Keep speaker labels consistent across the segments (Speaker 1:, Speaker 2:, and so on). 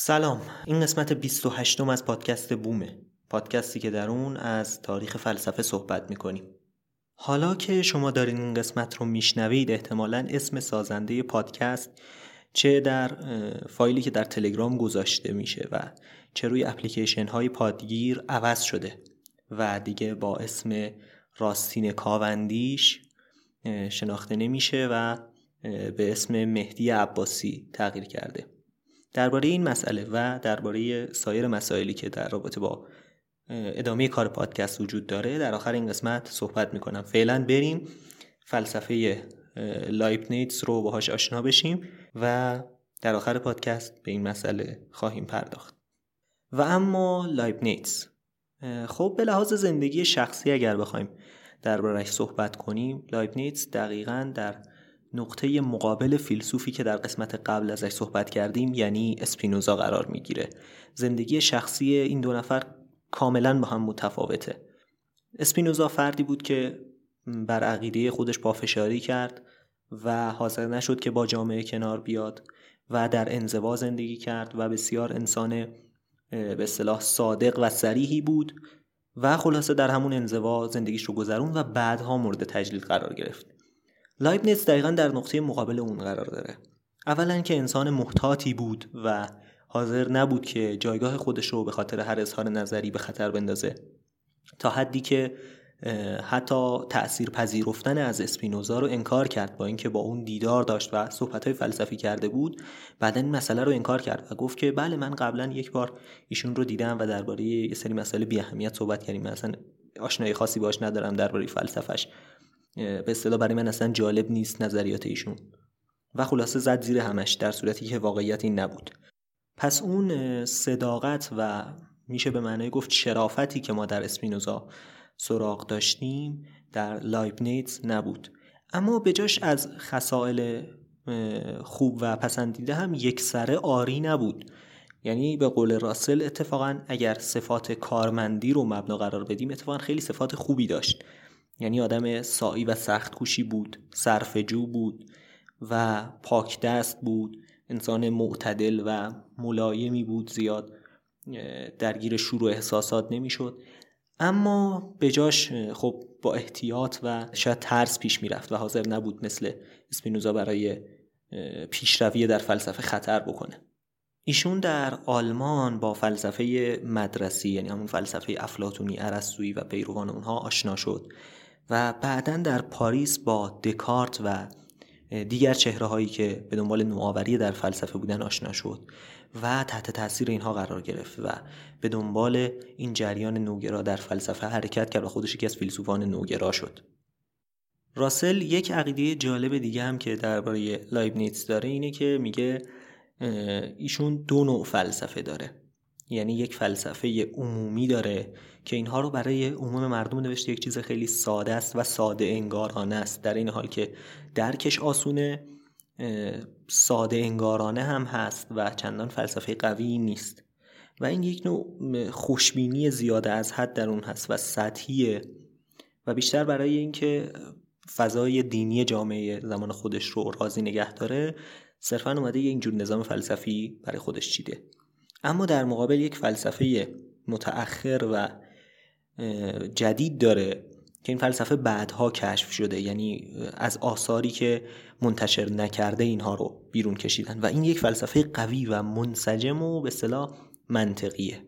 Speaker 1: سلام. این قسمت 28 م از پادکست بومه. پادکستی که در اون از تاریخ فلسفه صحبت می‌کنیم. حالا که شما دارین این قسمت رو میشنوید احتمالا اسم سازنده پادکست چه در فایلی که در تلگرام گذاشته میشه و چه روی اپلیکیشن های پادگیر عوض شده و دیگه با اسم راستین کاوندیش شناخته نمیشه و به اسم مهدی عباسی تغییر کرده. درباره این مسئله و درباره سایر مسائلی که در رابطه با ادامه کار پادکست وجود داره در آخر این قسمت صحبت می‌کنم. فعلا بریم فلسفه لایبنیتس رو باهاش آشنا بشیم و در آخر پادکست به این مسئله خواهیم پرداخت. و اما لایبنیتس خب به لحاظ زندگی شخصی اگر بخوایم دربارهش صحبت کنیم لایبنیتس دقیقا در نقطه مقابل فیلسوفی که در قسمت قبل ازش صحبت کردیم یعنی اسپینوزا قرار می‌گیره. زندگی شخصی این دو نفر کاملا با هم متفاوته. اسپینوزا فردی بود که بر عقیده خودش پافشاری کرد و حاضر نشد که با جامعه کنار بیاد و در انزوا زندگی کرد و بسیار انسان به اصطلاح صادق و سریحی بود و خلاصه در همون انزوا زندگیش رو گذرون و بعدها مورد تجلیل قرار گرفت. لایبنیتس دقیقا در نقطه مقابل اون قرار داره. اولا که انسان محتاطی بود و حاضر نبود که جایگاه خودش رو به خاطر هر اظهار نظری به خطر بندازه. تا حدی که حتی تأثیر پذیرفتن از اسپینوزا رو انکار کرد با اینکه با اون دیدار داشت و صحبت های فلسفی کرده بود بعدا این مسئله رو انکار کرد و گفت که بله من قبلا یک بار ایشون رو دیدم و درباره یه سری مسئله بی اهمیت صحبت کردیم. مثلا آشنایی خاصی باش ندارم درباره فلسفش. به اصطلاح برای من اصلا جالب نیست نظریات ایشون. و خلاصه زد زیر همش در صورتی که واقعیت این نبود. پس اون صداقت و میشه به معنای گفت شرافتی که ما در اسپینوزا سراغ داشتیم در لایبنیتس نبود. اما به جاش از خصائل خوب و پسندیده هم یک سره آری نبود. یعنی به قول راسل اتفاقا اگر صفات کارمندی رو مبنا قرار بدیم اتفاقا خیلی صفات خوبی داشت. یعنی آدم سایی و سخت کوشی بود صرفجو بود و پاک دست بود انسان معتدل و ملایمی بود زیاد درگیر شور و احساسات نمی‌شد. اما به جاش خب با احتیاط و شاید ترس پیش می‌رفت و حاضر نبود مثل اسپینوزا برای پیشروی در فلسفه خطر بکنه. ایشون در آلمان با فلسفه مدرسی یعنی همون فلسفه افلاتونی ارسطویی و پیروان اونها آشنا شد. و بعدا در پاریس با دکارت و دیگر چهره هایی که به دنبال نوآوری در فلسفه بودن آشنا شد و تحت تاثیر اینها قرار گرفت و به دنبال این جریان نوگرا در فلسفه حرکت کرد و خودش یکی از فیلسوفان نوگرا شد. راسل یک عقیده جالب دیگه هم که درباره لایبنیتس داره اینه که میگه ایشون دو نوع فلسفه داره. یعنی یک فلسفه عمومی داره که اینها رو برای عموم مردم نوشته یک چیز خیلی ساده است و ساده انگارانه است. در این حال که درکش آسونه ساده انگارانه هم هست و چندان فلسفه قوی نیست. و این یک نوع خوشبینی زیاده از حد در اون هست و سطحیه. و بیشتر برای اینکه فضای دینی جامعه زمان خودش رو راضی نگه داره صرفا اومده یه اینجور نظام فلسفی برای خودش چیده. اما در مقابل یک فلسفه متأخر و جدید داره که این فلسفه بعدها کشف شده یعنی از آثاری که منتشر نکرده اینها رو بیرون کشیدن. و این یک فلسفه قوی و منسجم و به صلاح منطقیه.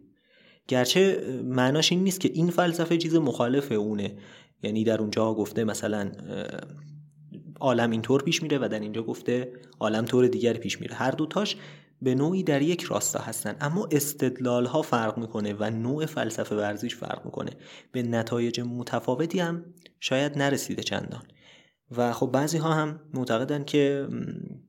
Speaker 1: گرچه معناش این نیست که این فلسفه چیز مخالف اونه. یعنی در اونجا گفته مثلا عالم اینطور پیش میره و در اینجا گفته عالم طور دیگر پیش میره. هر دوتاش به نوعی در یک راستا هستن. اما استدلال ها فرق می‌کنه و نوع فلسفه ورزیش فرق می‌کنه. به نتایج متفاوتی هم شاید نرسیده چندان. و خب بعضی ها هم معتقدن که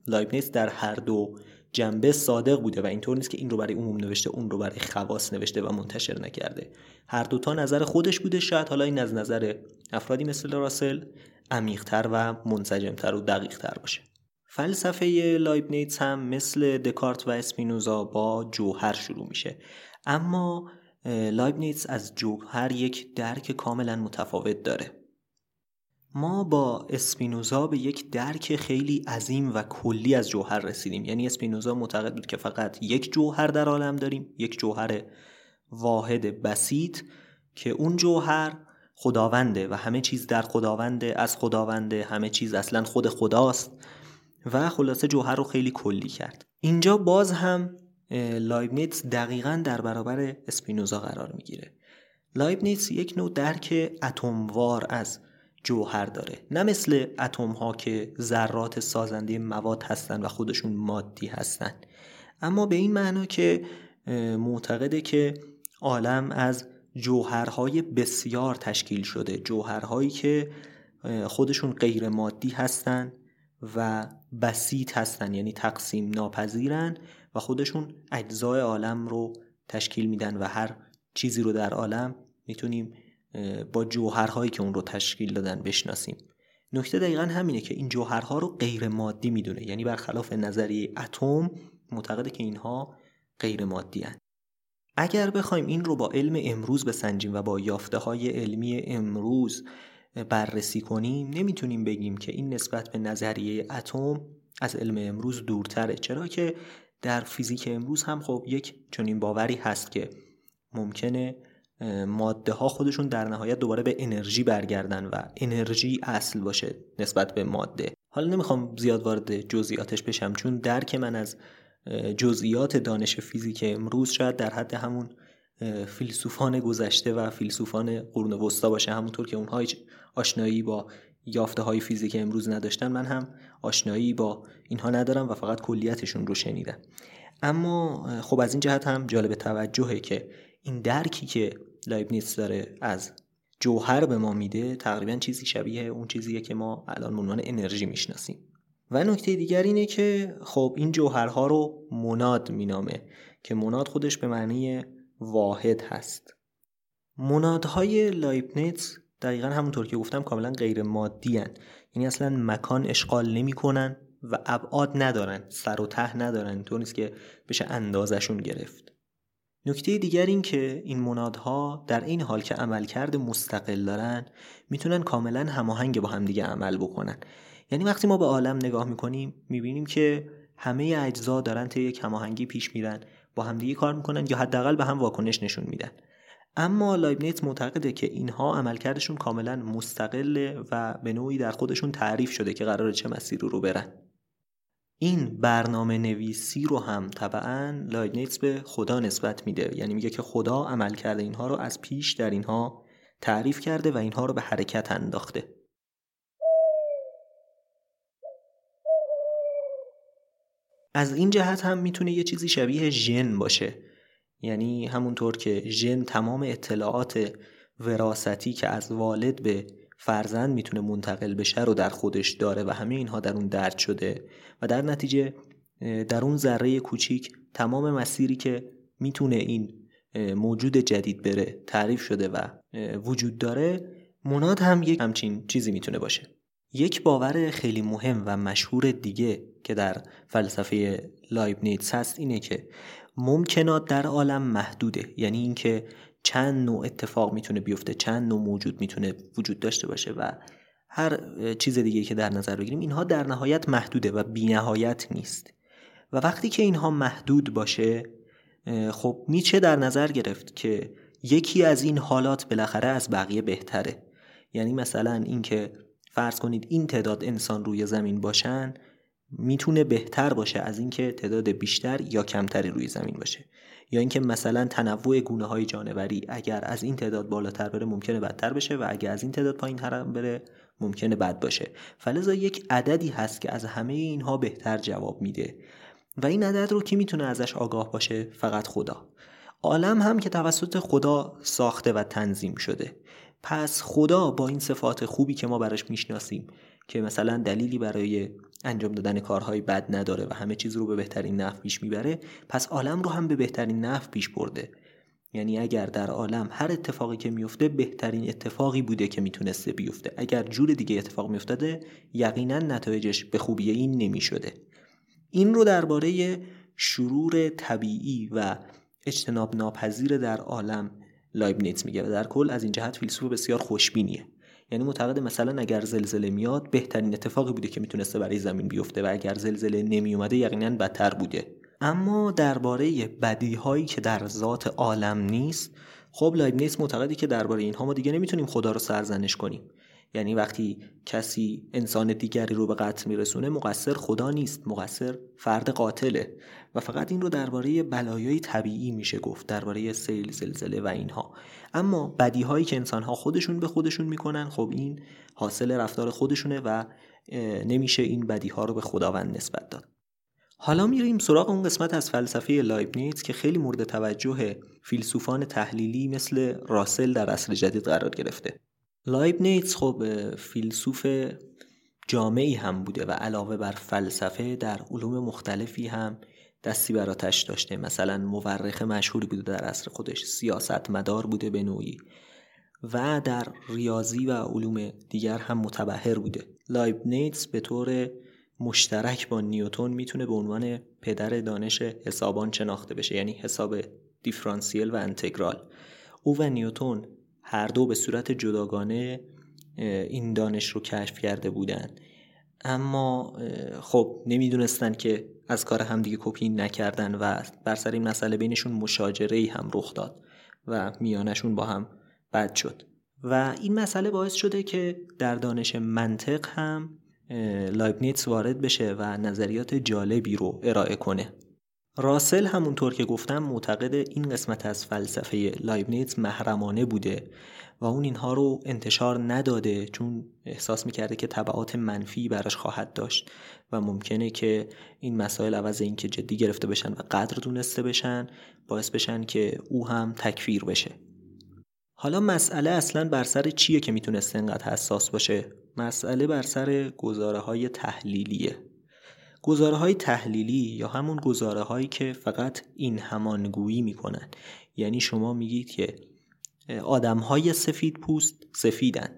Speaker 1: لایبنیتس در هر دو جنبه صادق بوده و اینطور نیست که این رو برای عموم نوشته اون رو برای خواص نوشته و منتشر نکرده. هر دوتا نظر خودش بوده. شاید حالا این از نظر افرادی مثل راسل عمیقتر و منسجمتر و دقیقتر باشه. فلسفه لایبنیتس هم مثل دکارت و اسپینوزا با جوهر شروع میشه. اما لایبنیتس از جوهر یک درک کاملا متفاوت داره. ما با اسپینوزا به یک درک خیلی عظیم و کلی از جوهر رسیدیم. یعنی اسپینوزا معتقد بود که فقط یک جوهر در عالم داریم یک جوهر واحد بسیط که اون جوهر خداونده و همه چیز در خداونده از خداونده همه چیز اصلا خود خداست. و خلاصه جوهر رو خیلی کلی کرد. اینجا باز هم لایبنیتس دقیقا در برابر اسپینوزا قرار می‌گیره. لایبنیتس یک نوع درک اتم‌وار از جوهر داره. نه مثل اتم ها که ذرات سازنده مواد هستن و خودشون مادی هستن. اما به این معنا که معتقده که عالم از جوهرهای بسیار تشکیل شده. جوهرهایی که خودشون غیر مادی هستن. و بسیط هستن یعنی تقسیم ناپذیرن و خودشون اجزای عالم رو تشکیل میدن و هر چیزی رو در عالم می‌تونیم با جوهرهایی که اون رو تشکیل دادن بشناسیم نکته دقیقا همینه که این جوهرها رو غیر مادی می‌دونه یعنی برخلاف نظریه اتم معتقده که اینها غیر مادی هن. اگر بخوایم این رو با علم امروز بسنجیم و با یافته های علمی امروز بررسی کنیم نمی‌تونیم بگیم که این نسبت به نظریه اتم از علم امروز دورتره. چرا که در فیزیک امروز هم خب یک چنین باوری هست که ممکنه ماده ها خودشون در نهایت دوباره به انرژی برگردن و انرژی اصل باشه نسبت به ماده. حالا نمی‌خوام زیاد وارد جزئیاتش بشم چون درک من از جزئیات دانش فیزیک امروز شاید در حد همون فیلسوفان گذشته و فیلسوفان قرون وسطا باشه. همونطور که اونها آشنایی با یافته های فیزیک امروز نداشتن من هم آشنایی با اینها ندارم و فقط کلیتشون رو شنیدم. اما خب از این جهت هم جالب توجهه که این درکی که لایبنیتس داره از جوهر به ما میده تقریبا چیزی شبیه اون چیزیه که ما الان عنوان انرژی می‌شناسیم. و نکته دیگر اینه که خب این جوهرها رو مناد مینامه که مناد خودش به معنی واحد هست. منادهای لایبنیتس دقیقا همونطور که گفتم کاملا غیر مادی هن. یعنی اصلا مکان اشغال نمی‌کنن و ابعاد ندارن سر و ته ندارن اینطور نیست که بشه اندازشون گرفت. نکته دیگر این که این منادها در این حال که عملکرد مستقل دارن می‌تونن کاملا هماهنگ با همدیگه عمل بکنن. یعنی وقتی ما به عالم نگاه می‌کنیم می‌بینیم که همه اجزا دارن طی یک هماهنگی پیش میرن با همدیگه کار می‌کنن یا حداقل به هم واکنش نشون میدن. اما لایبنیتس معتقده که اینها عملکردشون کاملا مستقله و به نوعی در خودشون تعریف شده که قراره چه مسیری رو برن. این برنامه نویسی رو هم طبعا لایبنیتس به خدا نسبت میده. یعنی میگه که خدا عمل کرده اینها رو از پیش در اینها تعریف کرده و اینها رو به حرکت انداخته. از این جهت هم می‌تونه یه چیزی شبیه ژن باشه. یعنی همونطور که ژن تمام اطلاعات وراستی که از والد به فرزند می‌تونه منتقل بشه رو در خودش داره و همه اینها در اون درد شده و در نتیجه در اون ذره کوچیک تمام مسیری که می‌تونه این موجود جدید بره تعریف شده و وجود داره مناد هم یک همچین چیزی می‌تونه باشه. یک باور خیلی مهم و مشهور دیگه که در فلسفه لایبنیتس هست اینه که ممکنات در عالم محدوده. یعنی اینکه چند نوع اتفاق می‌تونه بیفته چند نوع موجود می‌تونه وجود داشته باشه و هر چیز دیگه که در نظر بگیریم اینها در نهایت محدوده و بینهایت نیست. و وقتی که اینها محدود باشه خب نیچه در نظر گرفت که یکی از این حالات بالاخره از بقیه بهتره. یعنی مثلا اینکه فرض کنید این تعداد انسان روی زمین باشن می‌تونه بهتر باشه از اینکه تعداد بیشتر یا کمتری روی زمین باشه. یا اینکه مثلا تنوع گونه های جانوری اگر از این تعداد بالاتر بره ممکنه بدتر بشه و اگر از این تعداد پایین تر بره ممکنه بد باشه. فلزا یک عددی هست که از همه اینها بهتر جواب میده. و این عدد رو کی می‌تونه ازش آگاه باشه؟ فقط خدا. عالم هم که توسط خدا ساخته و تنظیم شده. پس خدا با این صفات خوبی که ما براش می‌شناسیم که مثلا دلیلی برای انجام دادن کارهای بد نداره و همه چیز رو به بهترین نحو پیش می‌بره پس عالم رو هم به بهترین نحو پیش برده. یعنی اگر در عالم هر اتفاقی که میفته بهترین اتفاقی بوده که می‌تونسته بیفته. اگر جور دیگه اتفاق میافتاده یقینا نتایجش به خوبی این نمی‌شده. این رو درباره شرور طبیعی و اجتناب ناپذیر در عالم لایبنیتس میگه و در کل از این جهت فیلسوف بسیار خوشبینیه. یعنی معتقده مثلا اگر زلزله میاد بهترین اتفاقی بوده که می‌تونسته برای زمین بیفته و اگر زلزله نمیومده یقینا بدتر بوده. اما درباره بدی هایی که در ذات عالم نیست خب لایبنیتس معتقده که درباره اینها ما دیگه نمی‌تونیم خدا رو سرزنش کنیم. یعنی وقتی کسی انسان دیگری رو به قتل میرسونه مقصر خدا نیست مقصر فرد قاتله. و فقط این رو درباره بلایای طبیعی میشه گفت درباره سیل زلزله و اینها. اما بدی هایی که انسان ها خودشون به خودشون می‌کنن خب این حاصل رفتار خودشونه و نمیشه این بدی ها رو به خداوند نسبت داد. حالا میریم سراغ اون قسمت از فلسفه لایبنیتس که خیلی مورد توجه فیلسوفان تحلیلی مثل راسل در عصر جدید قرار گرفته. لایبنیتس خب فیلسوف جامعی هم بوده و علاوه بر فلسفه در علوم مختلفی هم دستی بر آتش داشته. مثلا مورخ مشهوری بوده در عصر خودش سیاست مدار بوده به نوعی و در ریاضی و علوم دیگر هم متبحر بوده. لایبنیتس به طور مشترک با نیوتون می‌تونه به عنوان پدر دانش حسابان شناخته بشه یعنی حساب دیفرانسیل و انتگرال. او و نیوتون هر دو به صورت جداگانه این دانش رو کشف کرده بودن. اما خب نمی‌دونستن که از کار همدیگه کپی نکردن و بر سر این مسئله بینشون مشاجره ای هم رخ داد و میانشون با هم بد شد. و این مسئله باعث شده که در دانش منطق هم لایبنیتس وارد بشه و نظریات جالبی رو ارائه کنه. راسل همونطور که گفتم معتقد این قسمت از فلسفه لایبنیتس محرمانه بوده و اون اینها رو انتشار نداده چون احساس می‌کرده که طبعات منفی براش خواهد داشت و ممکنه که این مسائل عوض اینکه جدی گرفته بشن و قدر دونسته بشن باعث بشن که او هم تکفیر بشه. حالا مسئله اصلا بر سر چیه که می‌تونسته انقدر حساس باشه؟ مسئله بر سر گزاره های تحلیلیه. گزاره های تحلیلی یا همون گزاره هایی که فقط این همانگویی می‌کنن. یعنی شما میگید که آدم های سفید پوست سفیدن.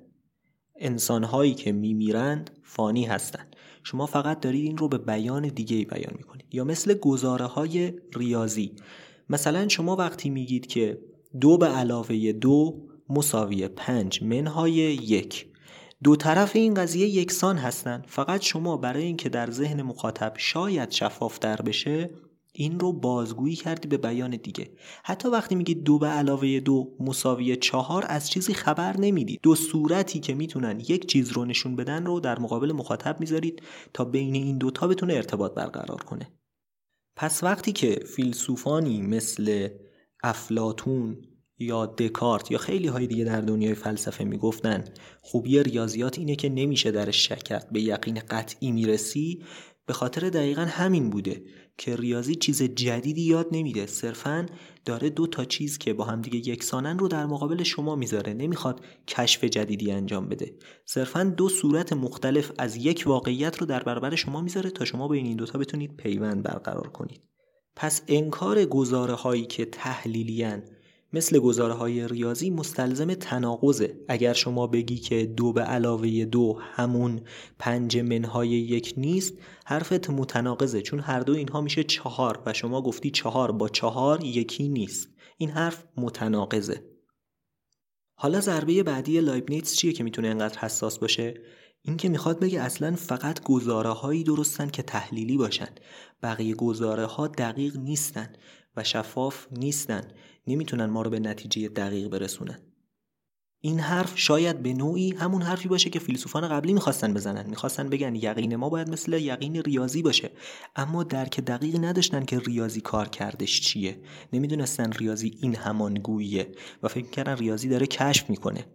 Speaker 1: انسان هایی که میمیرند فانی هستند شما فقط دارید این رو به بیان دیگه بیان می‌کنید. یا مثل گزاره های ریاضی. مثلا شما وقتی میگید که دو به علاوه دو مساوی پنج منهای یک. دو طرف این قضیه یکسان هستند. فقط شما برای اینکه در ذهن مخاطب شاید شفاف در بشه این رو بازگویی کردی به بیان دیگه. حتی وقتی میگی دو به علاوه دو مساوی چهار از چیزی خبر نمی‌دید دو صورتی که می‌تونن یک چیز رو نشون بدن رو در مقابل مخاطب می‌ذارید تا بین این دوتا بتونه ارتباط برقرار کنه. پس وقتی که فیلسوفانی مثل افلاتون یا دکارت یا خیلی های دیگه در دنیای فلسفه می‌گفتن خوبی ریاضیات اینه که نمیشه درش شک کرد به یقین قطعی می‌رسی. به خاطر دقیقا همین بوده که ریاضی چیز جدیدی یاد نمیده. صرفا داره دو تا چیز که با همدیگه یکسانن رو در مقابل شما می‌ذاره. نمی‌خواد کشف جدیدی انجام بده. صرفا دو صورت مختلف از یک واقعیت رو در برابر شما می‌ذاره تا شما بین این دوتا بتونید پیوند برقرار کنید. پس انکار گزاره هایی که تحلیلیان مثل گزاره های ریاضی مستلزم تناقضه. اگر شما بگی که دو به علاوه دو همون پنج منهای یک نیست حرفت متناقضه چون هر دو اینها میشه چهار و شما گفتی چهار با چهار یکی نیست. این حرف متناقضه. حالا ضربه بعدی لایبنیتس چیه که می‌تونه انقدر حساس باشه؟ این که می‌خواد بگه اصلا فقط گزاره هایی درستن که تحلیلی باشن. بقیه گزاره ها دقیق نیستن. و شفاف نیستن. نمی‌تونن ما رو به نتیجه دقیق برسونن. این حرف شاید به نوعی همون حرفی باشه که فیلسوفان قبلی می‌خواستن بزنن. می‌خواستن بگن یقین ما باید مثل یقین ریاضی باشه. اما درک دقیقی نداشتن که ریاضی کار کردش چیه. نمی‌دونستن ریاضی این همانگوییه و فکر کردن ریاضی داره کشف می‌کنه.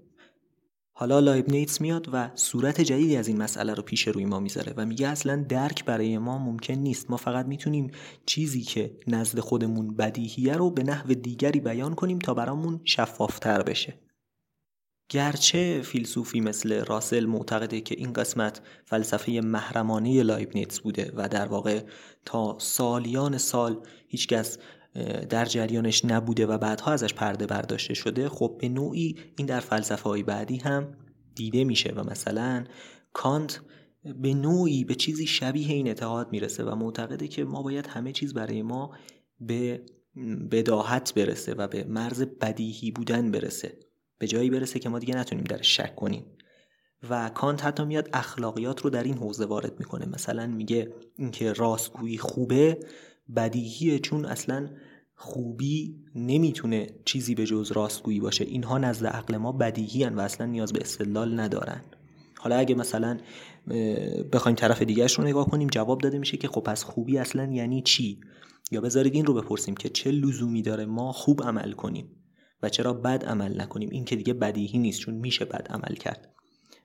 Speaker 1: حالا لایبنیتس میاد و صورت جدیدی از این مسئله رو پیش روی ما می‌ذاره و میگه اصلا درک برای ما ممکن نیست. ما فقط می‌تونیم چیزی که نزد خودمون بدیهیه رو به نحو دیگری بیان کنیم تا برامون شفافتر بشه. گرچه فیلسوفی مثل راسل معتقده که این قسمت فلسفه محرمانه لایبنیتس بوده و در واقع تا سالیان سال هیچکس در جریانش نبوده و بعدها ازش پرده برداشته شده خب به نوعی این در فلسفه های بعدی هم دیده میشه و مثلا کانت به نوعی به چیزی شبیه این اتحاد می‌رسه و معتقده که ما باید همه چیز برای ما به بداهت برسه و به مرز بدیهی بودن برسه به جایی برسه که ما دیگه نتونیم در شک کنیم. و کانت حتی میاد اخلاقیات رو در این حوزه وارد می‌کنه. مثلا میگه اینکه راستگویی خوبه بدیهیه چون اصلا خوبی نمی‌تونه چیزی به جز راستگویی باشه. اینها نزد عقل ما بدیهی و اصلا نیاز به استدلال ندارن. حالا اگه مثلا بخوایم طرف دیگرش رو نگاه کنیم جواب داده میشه که خب پس خوبی اصلا یعنی چی؟ یا بذارید این رو بپرسیم که چه لزومی داره ما خوب عمل کنیم و چرا بد عمل نکنیم؟ این که دیگه بدیهی نیست چون میشه بد عمل کرد.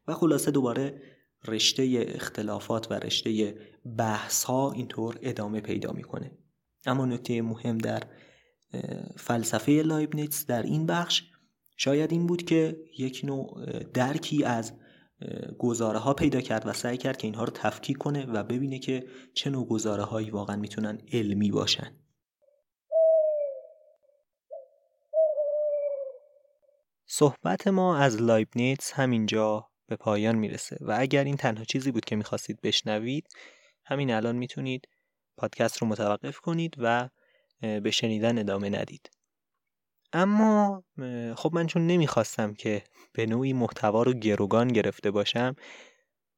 Speaker 1: و خلاصه دوباره رشته اختلافات و رشته بحث ها اینطور ادامه پیدا می‌کنه. اما نکته مهم در فلسفه لایبنیتس در این بخش شاید این بود که یک نوع درکی از گزاره ها پیدا کرد و سعی کرد که اینها رو تفکیک کنه و ببینه که چه نوع گزاره هایی واقعا می‌تونن علمی باشن. صحبت ما از لایبنیتس همینجا به پایان می‌رسه و اگر این تنها چیزی بود که می‌خواستید بشنوید همین الان می‌تونید پادکست رو متوقف کنید و به شنیدن ادامه ندید. اما خب من چون نمی‌خواستم که به نوعی محتوا رو گروگان گرفته باشم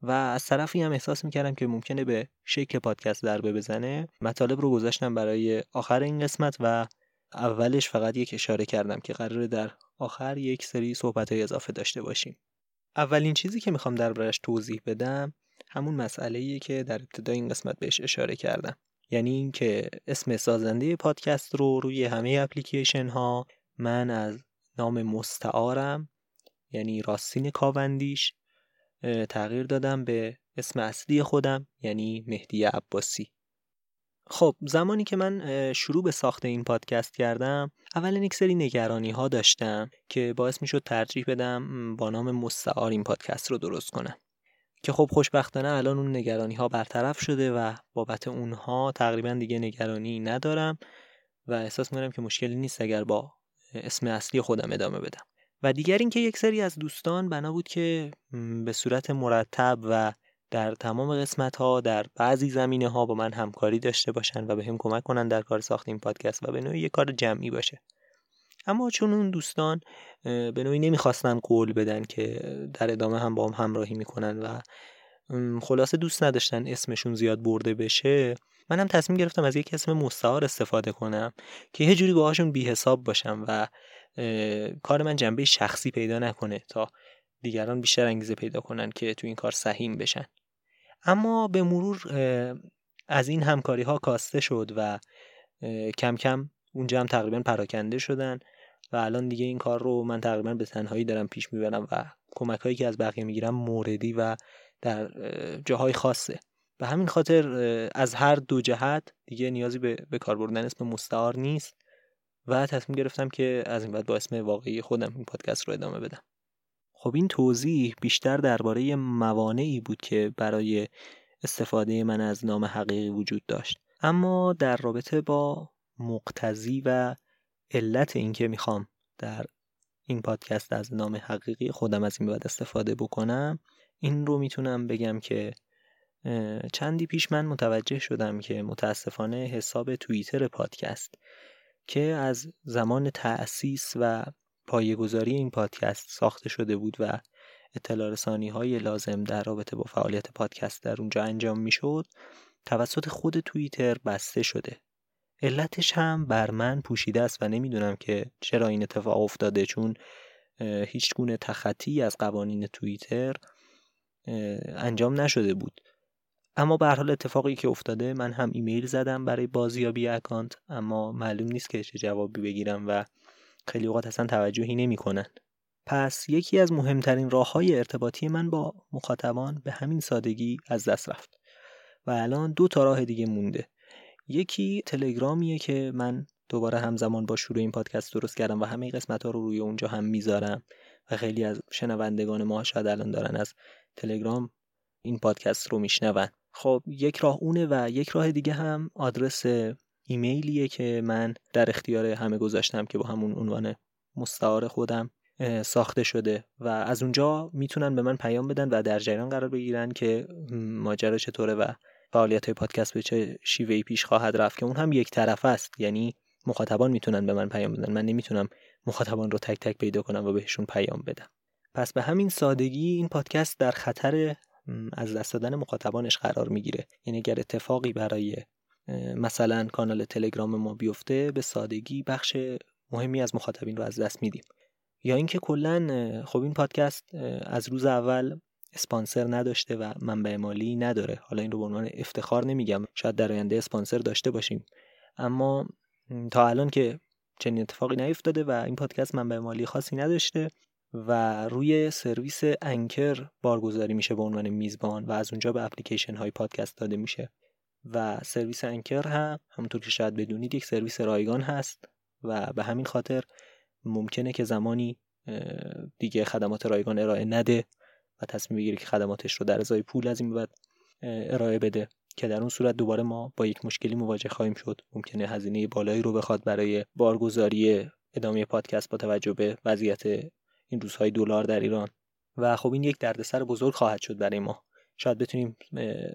Speaker 1: و از طرفی هم احساس می‌کردم که ممکنه به شکل پادکست ضربه بزنه مطالب رو گذاشتم برای آخر این قسمت و اولش فقط یک اشاره کردم که قراره در آخر یک سری صحبت های اضافه داشته باشیم. اولین چیزی که می‌خوام دربارش توضیح بدم همون مسئله که در ابتدای این قسمت بهش اشاره کردم. یعنی اینکه اسم سازنده پادکست رو روی همه اپلیکیشن ها من از نام مستعارم یعنی راستین کاوندیش تغییر دادم به اسم اصلی خودم یعنی مهدی عباسی. خب زمانی که من شروع به ساخت این پادکست کردم اول یک سری نگرانی ها داشتم که باعث می شد ترجیح بدم با نام مستعار این پادکست رو درست کنم. که خب خوشبختانه الان اون نگرانی ها برطرف شده و بابت اونها تقریبا دیگه نگرانی ندارم و احساس می‌کنم که مشکلی نیست اگر با اسم اصلی خودم ادامه بدم. و دیگر اینکه یک سری از دوستان بنا بود که به صورت مرتب و در تمام قسمت ها در بعضی زمینه ها با من همکاری داشته باشن و به هم کمک کنن در کار ساخت این پادکست و به نوعی یک کار جمعی باشه. اما چون اون دوستان به نوعی نمی‌خواستن قول بدن که در ادامه هم با هم همراهی می‌کنن و خلاصه دوست نداشتن اسمشون زیاد برده بشه منم تصمیم گرفتم از یک اسم مستعار استفاده کنم که یه جوری باهاشون بی حساب باشم و کار من جنبه شخصی پیدا نکنه تا دیگران بیشتر انگیزه پیدا کنن که تو این کار سهیم بشن. اما به مرور از این همکاری ها کاسته شد و کم کم اونجا هم تقریبا پراکنده شدن. و الان دیگه این کار رو من تقریبا به تنهایی دارم پیش می‌برم و کمک هایی که از بقیه می‌گیرم موردی و در جاهای خاصه. به همین خاطر از هر دو جهت دیگه نیازی به, به کار بردن اسم مستعار نیست و تصمیم گرفتم که از این بعد با اسم واقعی خودم این پادکست رو ادامه بدم. خب این توضیح بیشتر درباره موانعی بود که برای استفاده من از نام حقیقی وجود داشت. اما در رابطه با مقتضی و علت اینکه می‌خوام در این پادکست از نام حقیقی خودم از این بعد استفاده بکنم این رو می‌تونم بگم که چندی پیش من متوجه شدم که متاسفانه حساب توییتر پادکست که از زمان تأسیس و پایگذاری این پادکست ساخته شده بود و اطلاع رسانی های لازم در رابطه با فعالیت پادکست در اونجا انجام می‌شد توسط خود توییتر بسته شده. علتش هم بر من پوشیده است و نمی‌دونم که چرا این اتفاق افتاده چون هیچ گونه تخطی از قوانین توییتر انجام نشده بود. اما به حال اتفاقی که افتاده من هم ایمیل زدم برای بازیابی اکانت اما معلوم نیست که چه جوابی بگیرم و خیلی اوقات اصلا توجهی نمی‌کنن. پس یکی از مهمترین راه های ارتباطی من با مخاطبان به همین سادگی از دست رفت و الان دو تا راه دیگه مونده. یکی تلگرامیه که من دوباره همزمان با شروع این پادکست درست کردم و همه قسمت ها رو روی اونجا هم می‌ذارم و خیلی از شنوندگان ما شاید الان دارن از تلگرام این پادکست رو میشنون. خب یک راه اونه و یک راه دیگه هم آدرس ایمیلیه که من در اختیار همه گذاشتم که با همون عنوان مستعار خودم ساخته شده و از اونجا می‌تونن به من پیام بدن و در جریان قرار بگیرن که ماجرا چطوره و فعالیت های پادکست به چه شیوهی پیش خواهد رفت که اون هم یک طرف است. یعنی مخاطبان می‌تونن به من پیام بدن. من نمی‌تونم مخاطبان رو تک تک پیدا کنم و بهشون پیام بدم. پس به همین سادگی این پادکست در خطر از دست دادن مخاطبانش قرار می‌گیره. یعنی اگر اتفاقی برای مثلا کانال تلگرام ما بیفته به سادگی بخش مهمی از مخاطبین رو از دست میدیم. یا اینکه کلا خب این پادکست از روز اول اسپانسر نداشته و منبع مالی نداره. حالا این رو به عنوان افتخار نمیگم. شاید در آینده اسپانسر داشته باشیم. اما تا الان که چنین اتفاقی نیفتاده و این پادکست منبع مالی خاصی نداشته و روی سرویس انکر بارگذاری میشه به عنوان میزبان و از اونجا به اپلیکیشن های پادکست داده میشه و سرویس انکر هم همونطور که شاید بدونید یک سرویس رایگان هست و به همین خاطر ممکنه که زمانی دیگه خدمات رایگان ارائه نده. و تصمیم بگیره که خدماتش رو در ازای پول از این بعد ارائه بده که در اون صورت دوباره ما با یک مشکلی مواجه خواهیم شد. ممکنه هزینه بالایی رو بخواد برای بارگذاری ادامه پادکست با توجه به وضعیت این روزهای دلار در ایران. و خب این یک دردسر بزرگ خواهد شد برای ما. شاید بتونیم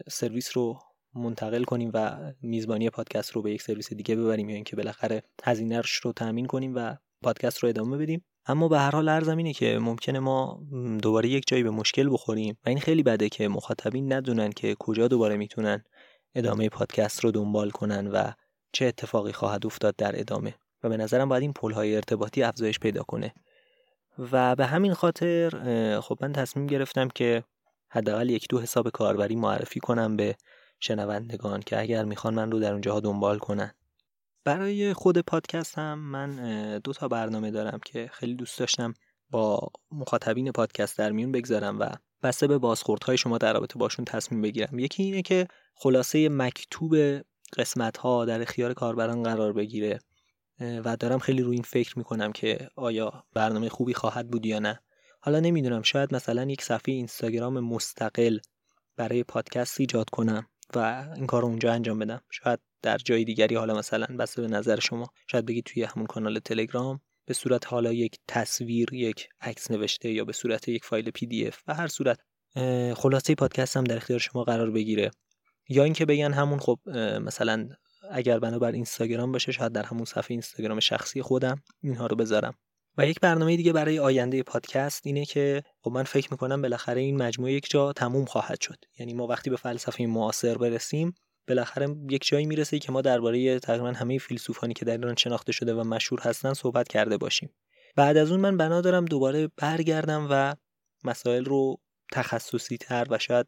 Speaker 1: سرویس رو منتقل کنیم و میزبانی پادکست رو به یک سرویس دیگه ببریم یا اینکه بالاخره هزینهش رو تامین کنیم و پادکست رو ادامه بدیم. اما به هر حال ارزم اینه که ممکنه ما دوباره یک جایی به مشکل بخوریم و این خیلی بده که مخاطبین ندونن که کجا دوباره می‌تونن ادامه پادکست رو دنبال کنن و چه اتفاقی خواهد افتاد در ادامه. و به نظرم باید این پلهای ارتباطی افزایش پیدا کنه. و به همین خاطر خب من تصمیم گرفتم که حداقل یک دو حساب کاربری معرفی کنم به شنوندگان که اگر می‌خوان من رو در اونجاها دنبال کنن. برای خود پادکست هم من دو تا برنامه دارم که خیلی دوست داشتم با مخاطبین پادکست در میون بگذارم و بسته به بازخوردهای شما در رابطه باشون تصمیم بگیرم. یکی اینه که خلاصه مکتوب قسمت ها در اختیار کاربران قرار بگیره و دارم خیلی روی این فکر می‌کنم که آیا برنامه خوبی خواهد بود یا نه. حالا نمی‌دونم شاید مثلا یک صفحه اینستاگرام مستقل برای پادکست ایجاد کنم. و این کار رو اونجا انجام بدم. شاید در جای دیگری حالا مثلا بسته به نظر شما شاید بگید توی همون کانال تلگرام به صورت حالا یک تصویر یک عکس نوشته یا به صورت یک فایل پی دی اف و هر صورت خلاصه پادکست هم در اختیار شما قرار بگیره. یا اینکه بگن همون خب مثلا اگر بنابر اینستاگرام باشه شاید در همون صفحه اینستاگرام شخصی خودم اینها رو بذارم. و یک برنامه دیگه برای آینده پادکست اینه که خب من فکر می‌کنم بالاخره این مجموعه یک جا تموم خواهد شد. یعنی ما وقتی به فلسفه معاصر برسیم بالاخره یک جایی می‌رسه که ما درباره تقریبا همه فیلسوفانی که در ایران شناخته شده و مشهور هستن صحبت کرده باشیم. بعد از اون من بنا دارم دوباره برگردم و مسائل رو تخصصی تر و شاید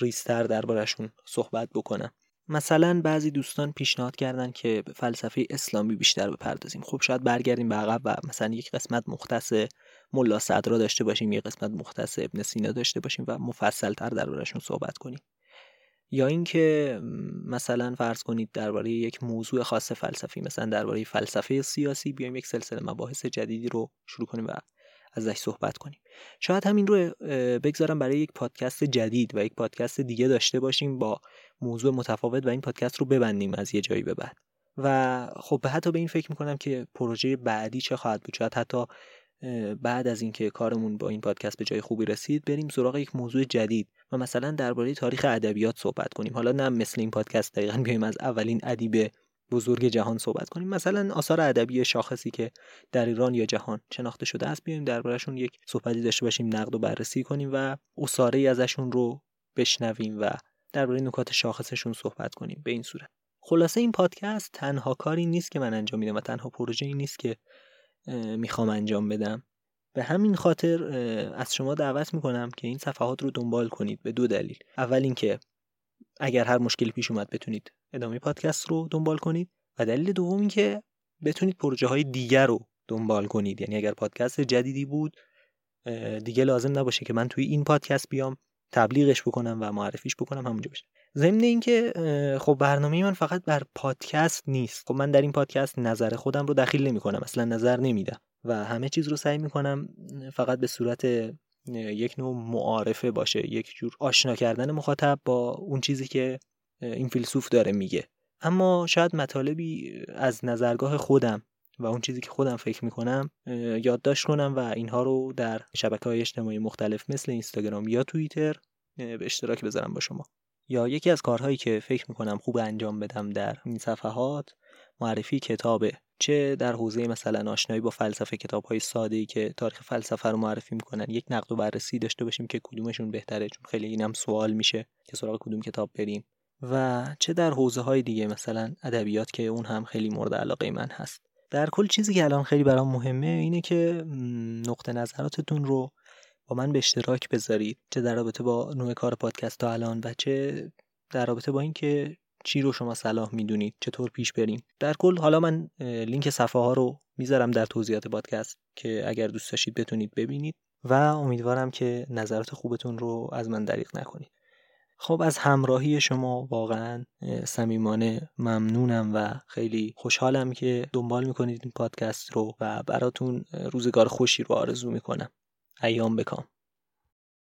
Speaker 1: ریستر دربارهشون صحبت بکنم. مثلا بعضی دوستان پیشنهاد کردن که به فلسفه اسلامی بیشتر بپردازیم. خب شاید برگردیم به عقب و مثلا یک قسمت مختص ملا صدرا داشته باشیم یک قسمت مختص ابن سینا داشته باشیم و مفصل تر دربارهشون صحبت کنیم. یا اینکه مثلا فرض کنید درباره یک موضوع خاص فلسفی مثلا درباره فلسفه سیاسی بیایم یک سلسله مباحث جدیدی رو شروع کنیم و ازش صحبت کنیم. شاید همین رو بگذارم برای یک پادکست جدید و یک پادکست دیگه داشته باشیم با موضوع متفاوت و این پادکست رو ببندیم از یه جایی به بعد. و خب حتی به این فکر می‌کنم که پروژه بعدی چه خواهد بود؟ شاید حتی بعد از اینکه کارمون با این پادکست به جای خوبی رسید بریم سراغ یک موضوع جدید و مثلا درباره تاریخ ادبیات صحبت کنیم. حالا نه مثل این پادکست دقیقا بیایم از اولین ادیب بزرگ جهان صحبت کنیم. مثلا آثار ادبی شاخصی که در ایران یا جهان شناخته شده است بیایم دربارهشون یک صحبتی داشته باشیم نقد و بررسی کنیم و اساره ازشون رو بشنویم و درباره نکات شاخصشون صحبت کنیم. به این صورت. خلاصه این پادکست تنها کاری نیست که من انجام میدم و تنها پروژه ای نیست که می‌خوام انجام بدم. به همین خاطر از شما دعوت می‌کنم که این صفحات رو دنبال کنید. به دو دلیل. اول اینکه اگر هر مشکلی پیش اومد بتونید ادامه پادکست رو دنبال کنید. و دلیل دوم که بتونید پروژه های دیگر رو دنبال کنید. یعنی اگر پادکست جدیدی بود دیگه لازم نباشه که من توی این پادکست بیام تبلیغش بکنم و معرفیش بکنم همونجا بشه. ضمن اینکه خب برنامه من فقط بر پادکست نیست. خب من در این پادکست نظر خودم رو دخیل نمی کنم اصلا نظر نمیدم. و همه چیز رو سعی می‌کنم فقط به صورت یک نوع معارفه باشه یک جور آشنا کردن مخاطب با اون چیزی که این فیلسوف داره میگه. اما شاید مطالبی از نظرگاه خودم و اون چیزی که خودم فکر می‌کنم یادداشت کنم و اینها رو در شبکه های اجتماعی مختلف مثل اینستاگرام یا توییتر به اشتراک بذارم با شما. یا یکی از کارهایی که فکر می‌کنم خوب انجام بدم در این صفحات معرفی کتابه چه در حوزه مثلا آشنایی با فلسفه کتاب های ساده ای که تاریخ فلسفه رو معرفی می‌کنن یک نقد و بررسی داشته باشیم که کدومشون بهتره؟ چون خیلی اینم سوال میشه که سراغ کدوم کتاب بریم. و چه در حوزه های دیگه مثلا ادبیات که اون هم خیلی مورد علاقه من هست. در کل چیزی که الان خیلی برام مهمه اینه که نقطه نظراتتون رو با من به اشتراک بذارید. چه در رابطه با نوع کار پادکست تا الان و چه در رابطه با اینکه چی رو شما صلاح می‌دونید؟ چطور پیش بریم؟ در کل حالا من لینک صفحه ها رو می‌ذارم در توضیحات پادکست که اگر دوست داشتید بتونید ببینید و امیدوارم که نظرات خوبتون رو از من دریغ نکنید. خب از همراهی شما واقعا صمیمانه ممنونم و خیلی خوشحالم که دنبال می‌کنید این پادکست رو و براتون روزگار خوشی رو آرزو می‌کنم. ایام بکام.